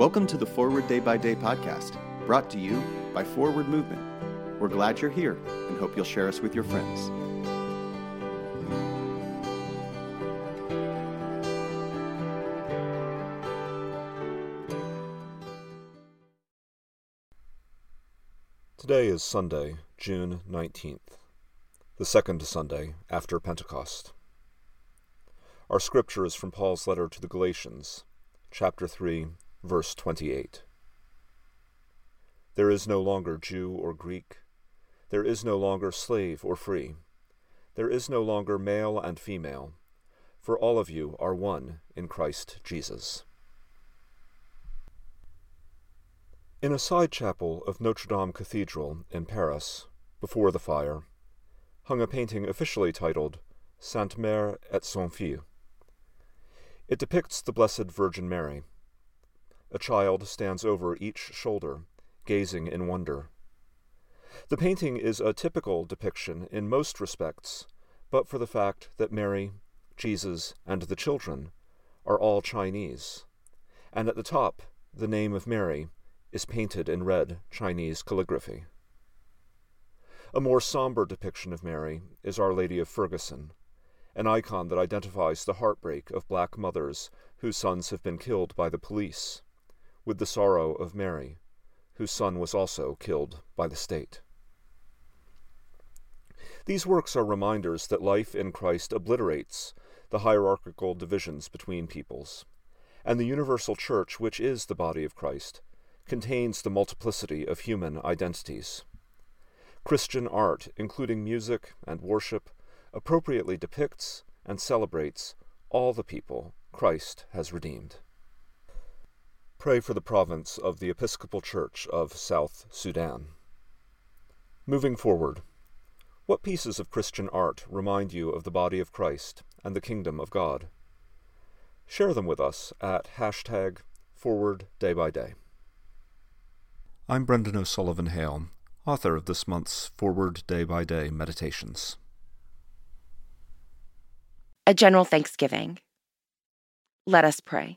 Welcome to the Forward Day by Day podcast, brought to you by Forward Movement. We're glad you're here and hope you'll share us with your friends. Today is Sunday, June 19th, the second Sunday after Pentecost. Our scripture is from Paul's letter to the Galatians, chapter 3, verse 28. There is no longer Jew or Greek. There is no longer slave or free. There is no longer male and female, for all of you are one in Christ Jesus. In a side chapel of Notre Dame Cathedral in Paris, before the fire, hung a painting officially titled Sainte Mère et son Fils. It depicts the Blessed Virgin Mary. A child stands over each shoulder, gazing in wonder. The painting is a typical depiction in most respects, but for the fact that Mary, Jesus, and the children are all Chinese, and at the top the name of Mary is painted in red Chinese calligraphy. A more somber depiction of Mary is Our Lady of Ferguson, an icon that identifies the heartbreak of black mothers whose sons have been killed by the police, with the sorrow of Mary, whose son was also killed by the state. These works are reminders that life in Christ obliterates the hierarchical divisions between peoples, and the universal church, which is the body of Christ, contains the multiplicity of human identities. Christian art, including music and worship, appropriately depicts and celebrates all the people Christ has redeemed. Pray for the province of the Episcopal Church of South Sudan. Moving forward, what pieces of Christian art remind you of the body of Christ and the kingdom of God? Share them with us at hashtag forward day by day. I'm Brendan O'Sullivan Hale, author of this month's Forward Day by Day Meditations. A general thanksgiving. Let us pray.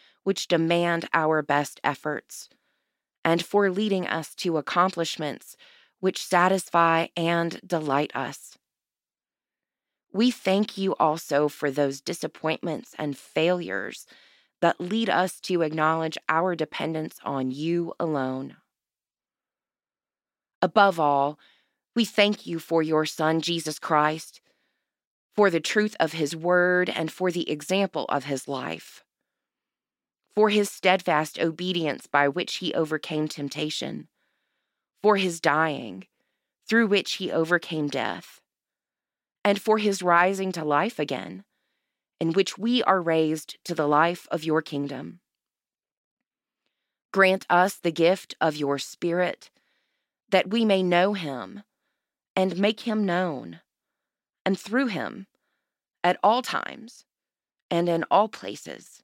which demand our best efforts, and for leading us to accomplishments which satisfy and delight us. We thank you also for those disappointments and failures that lead us to acknowledge our dependence on you alone. Above all, we thank you for your Son, Jesus Christ for the truth of his word and for the example of his life, for his steadfast obedience by which he overcame temptation, for his dying, through which he overcame death, and for his rising to life again, in which we are raised to the life of your kingdom. Grant us the gift of your Spirit, that we may know him and make him known and through him, at all times and in all places,